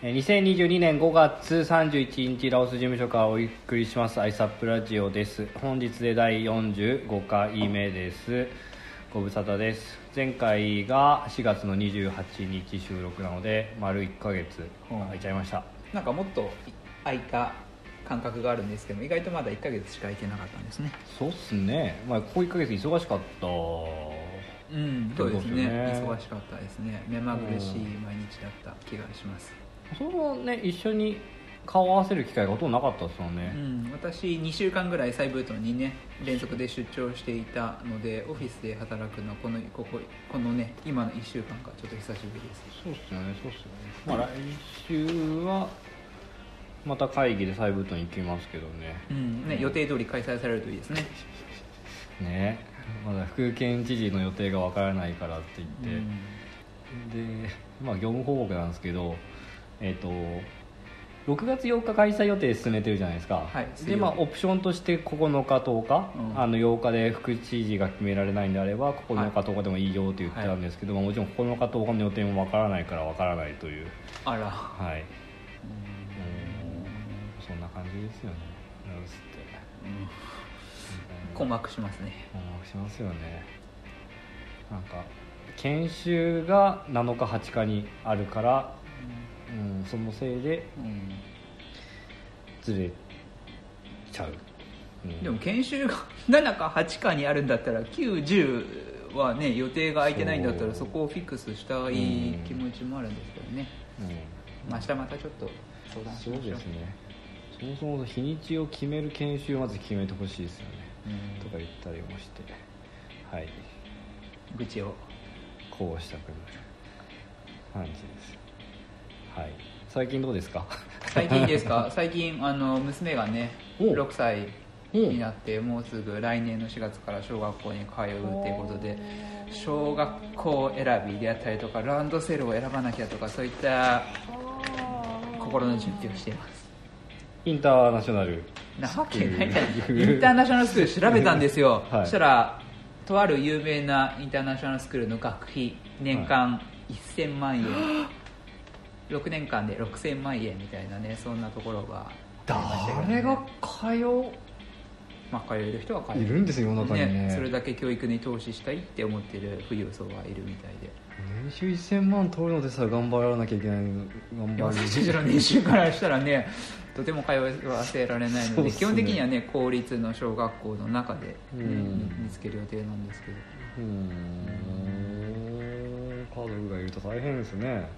えー2022年5月31日ラオス事務所からお送りしますアイサップラジオです。本日で第45回目です。ご無沙汰です。前回が4月の28日収録なので丸1ヶ月空いちゃいました。なんかもっと空いた感覚があるんですけど意外とまだ1ヶ月しか空いてなかったんですね。そうっすね。まあここ1ヶ月忙しかった。うんそうですね。忙しかったですね。目まぐるしい毎日だった気がしますそのね一緒に顔を合わせる機会がほとんどなかったですようね、ん、私2週間ぐらいサイブートンにね連続で出張していたのでオフィスで働くのはこのこここのね今の1週間がちょっと久しぶりです。そうっすよねそうっすよね。まあ来週はまた会議でサイブートに行きますけどね。うんね予定通り開催されるといいですね。ね。まだ福県知事の予定がわからないからって言って、でまあ業務報告なんですけどえっ、と6月8日開催予定進めてるじゃないですか、はいでまあオプションとして9日10日、うん。あの8日で副知事が決められないんであれば9日10日でもいいよって言ってたんですけど、まあもちろん9日10日の予定もわからないからわからないという。あら。はい。うん。そんな感じですよね。って。困惑しますね。困惑しますよね。なんか研修が7日8日にあるから、うん、そのせいでうんずれちゃう、うん。でも研修が7か8かにあるんだったら90はね予定が空いてないんだったらそそうこをフィックスしたい気持ちもあるんですけどね、うん。まあ、明日またちょっと相談しそうましょうですね。そもそも日にちを決める研修をまず決めてほしいですよね、うん。とか言ったりもして。はい。愚痴を。こうしたくなる感じですはい。最近どうですか？最近ですか？最近あの娘がねお。6歳うんになってもうすぐ来年の4月から小学校に通うっていうことで小学校選びであったりとかランドセルを選ばなきゃとかそういった心の準備をしています。インターナショナルなわけないじゃんインターナショナルスクール調べたんですよ、はい。そしたらとある有名なインターナショナルスクールの学費年間1000万円、6年間で6000万円みたいなねそんなところがありましたけどね。誰が通まあ、通える人は通えいるんですよ世の中にね。それだけ教育に投資したいって思ってる富裕層はいるみたいで。年収1000万取るのでさえ頑張らなきゃいけない頑張る。年収からしたらね とても通わせられないので、ね。基本的にはね公立の小学校の中で、ねうん。見つける予定なんですけど、うーん家族がいると大変ですね。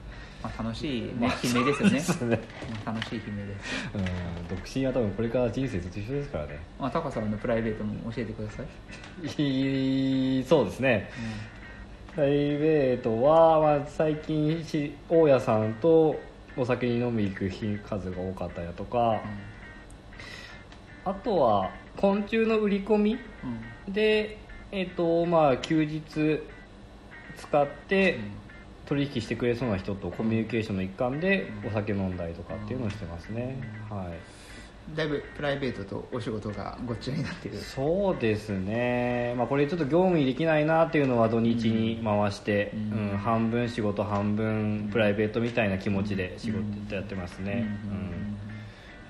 まあ、楽しい、ねまあ悲鳴ですよね。そうですね。うん楽しい悲鳴です、うん独身は多分これから人生ずっと一緒ですからね。まあ、タカさんのプライベートも教えてください、そうですね。プライベートは、まあ、最近し大家さんとお酒に飲み行く日数が多かったりだとかあとは昆虫の売り込みうん。でえっ、とまあ休日使ってうん。取引してくれそうな人とコミュニケーションの一環でうん。お酒飲んだりとかっていうのをしてますね、うん。はい。だいぶプライベートとお仕事がごっちゃになってる。そうですね、まあ、これちょっと業務にできないなっていうのは土日に回して、ううんん半分仕事半分プライベートみたいな気持ちで仕事やってますね、うん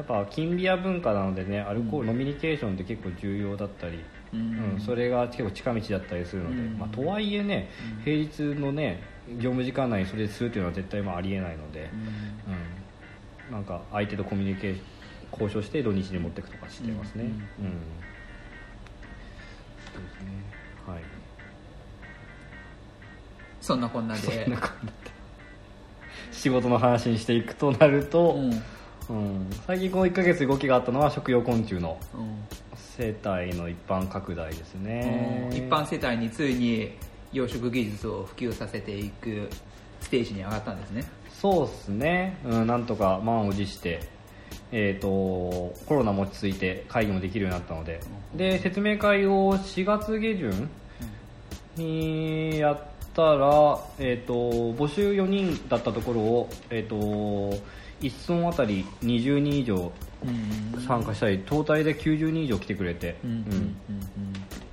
やっぱ金ビア文化なのでねアルコール、うんノミニケーションって結構重要だったり、うん。うんそれが結構近道だったりするので、うん。まあ、とはいえねうん。平日のね業務時間内にそれするっていうのは絶対まあありえないので、うん。うん、なんか相手とコミュニケーション交渉して土日に持っていくとかしてますね。うん。うん、そうですね。はい。そんなこんなで。仕事の話にしていくとなると、うん。うん最近この1ヶ月動きがあったのは食用昆虫のうん。生態の一般拡大ですね。一般世帯についに養殖技術を普及させていくステージに上がったんですね。そうですね、うん、なんとか満を持して、えー、とコロナも落ち着いて会議もできるようになったので。で説明会を4月下旬にやったら、えー、と募集4人だったところを、えー、と1村あたり20人以上うん参加したりトータルで90人以上来てくれて、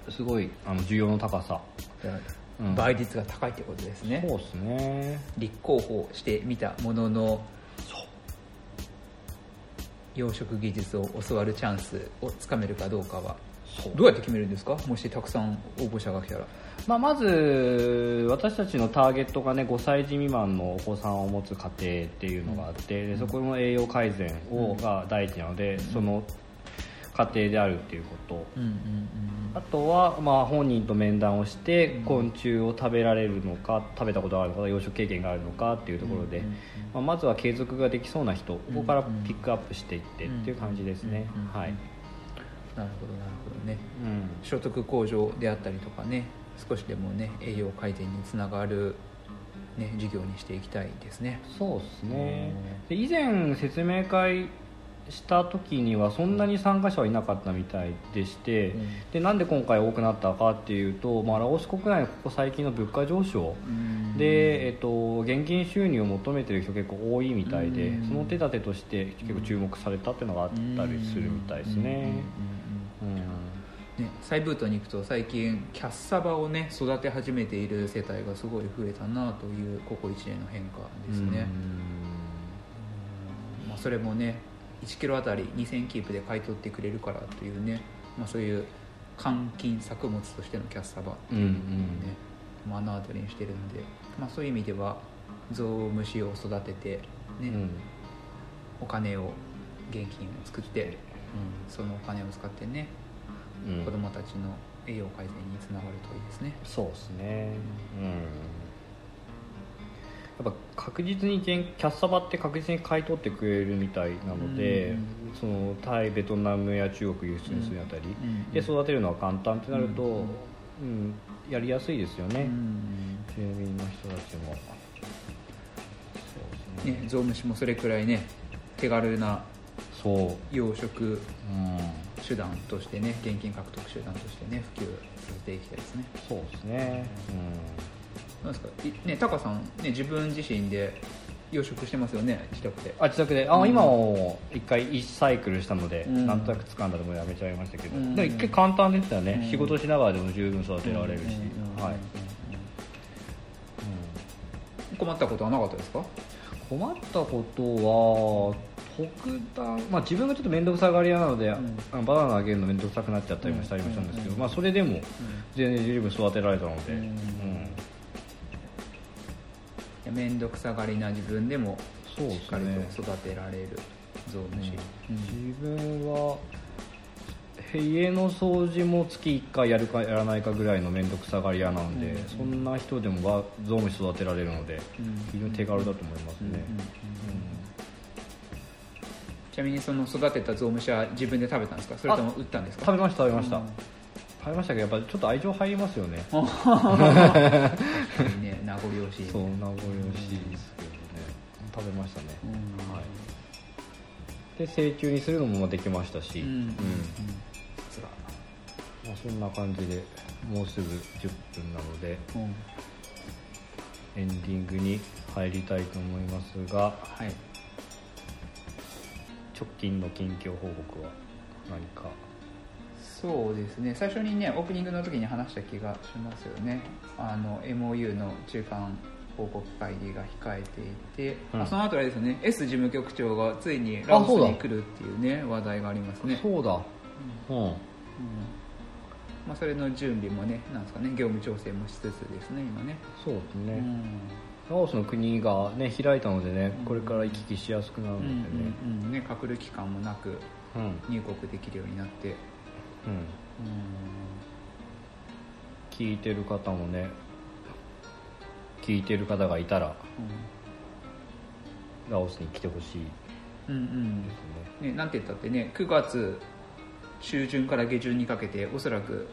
すごいあの需要の高さ、うん。倍率が高いってことですね。そうですね。立候補してみたものの養殖技術を教わるチャンスをつかめるかどうかはどうやって決めるんですか？もしたくさん応募者が来たら。まあ、まず私たちのターゲットがね5歳児未満のお子さんを持つ家庭っていうのがあって、でそこの栄養改善をが第一なので、その家庭であるっていうこと。うんうんあとは、まあ、本人と面談をして昆虫を食べられるのか食べたことがあるのか養殖経験があるのかっていうところで、うんうんうんまあ、まずは継続ができそうな人ここからピックアップしていってっていう感じですね。うんうんうんうん。はい、なるほどなるほどね。うん、所得向上であったりとかね少しでもね栄養改善につながる、ね、授業にしていきたいですね。そうですね。で以前説明会した時にはそんなに参加者はいなかったみたいでして、うん。でなんで今回多くなったかっていうと、まあ、ラオス国内のここ最近の物価上昇。うん。で、えっと、現金収入を求めてる人結構多いみたいでうん。その手立てとして結構注目されたっていうのがあったりするみたいですね。うんね、サイブートに行くと最近キャッサバをね育て始めている世帯がすごい増えたなというここ1年の変化ですね、まあ、それもね1キロあたり2000キープで買い取ってくれるからというね、まあ、そういう換金作物としてのキャッサバっていうのをね、目の当たりにしてるんで、まあ、そういう意味ではゾウムシを育てて、ねうん。お金を現金を作って、そのお金を使ってねうん。子供たちの栄養改善につながるといいですね。そうですね。うん。やっぱ確実に現キャッサバって確実に買い取ってくれるみたいなので、うんそのタイベトナムや中国輸出にするにあたり、うんで育てるのは簡単ってなると、うんうんやりやすいですよね、うん住民の人たちも。そうですねゾウムシもそれくらいね手軽なそう、養殖うん、手段としてね現金獲得手段としてね普及させていきたいですね。そうですね、なんですか？いねタカさんね自分自身で養殖してますよね？自宅で。うん、あ自宅で。あ、うん。今も一回1サイクルしたので、うん。なんとなく掴んだでもやめちゃいましたけど、うん。でも一回簡単でしたよね、うん。仕事しながらでも十分育てられるし、はい、困ったことはなかったですか？うん困ったことは特段、まあ、自分がちょっと面倒くさがり屋なので、ん。あのバナナあげるの面倒くさくなっちゃったりもしたりもしたんですけど、うん。まあ、それでも全然十分育てられたので、うん。面倒くさがりな自分でもしっかりねと育てられるゾウムシ、自分は家の掃除も月1回やるかやらないかぐらいの面倒くさがり屋なので、うん。そんな人でもわゾウムシ育てられるのでうん。非常に手軽だと思いますね、ちなみにその育てたゾウムシは自分で食べたんですか？それとも売ったんですか？食べました食べました、うん。食べましたけどやっぱちょっと愛情入りますよね。いいね。名残惜しいそう名残惜しいですけどね。食べましたね、うん。はい。で成虫にするのもできましたし、うん。うん。まあ、そんな感じでもうすぐ10分なのでうん。エンディングに入りたいと思いますがはい直近の近況報告は何か？そうですね。最初にねオープニングの時に話した気がしますよね。あの MOU の中間報告会議が控えていて、うん。あその後あれですね。S 事務局長がついにラオスに来るっていうね話題がありますね。そうだ。うん。うん。まあ、それの準備もねなんですかね業務調整もしつつですね今ね、そうですね、うんラオスの国がね開いたのでねうん。これから行き来しやすくなるのでね。うんうんうんね隔離期間もなくうん。うん、入国できるようになって、うん。聞いてる方もね聞いてる方がいたらラオスに来てほしい。うんうん。ですね。ね、なんて言ったってね9月中旬から下旬にかけておそらく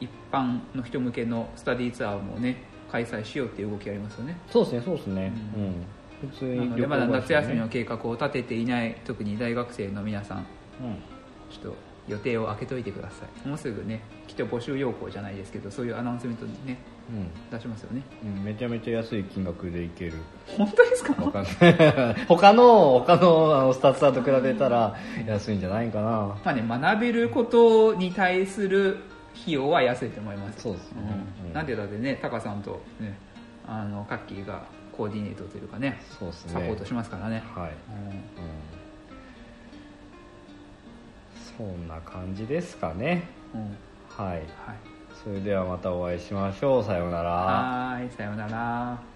一般の人向けのスタディツアーもね開催しようっていう動きありますよね。そうですねそうですね。ううん。ん、普通なにのでまだ夏休みのね計画を立てていない特に大学生の皆さんうん。ちょっと予定を空けといてください。もうすぐねきっと募集要項じゃないですけどそういうアナウンスメントね出しますよね。うん、うん、めちゃめちゃ安い金額でいける。本当ですか？他の他のあのスタッフさんと比べたら安いんじゃないかな。まあね学べることに対する費用は安いと思います。そうですね。うんうんなんでだってねタカさんとねあのカッキーがコーディネートというかねそうですね。サポートしますからね、はい、うん。うん、そんな感じですかね。うん。はい。はい。それではまたお会いしましょう。さようなら。はーい。さようなら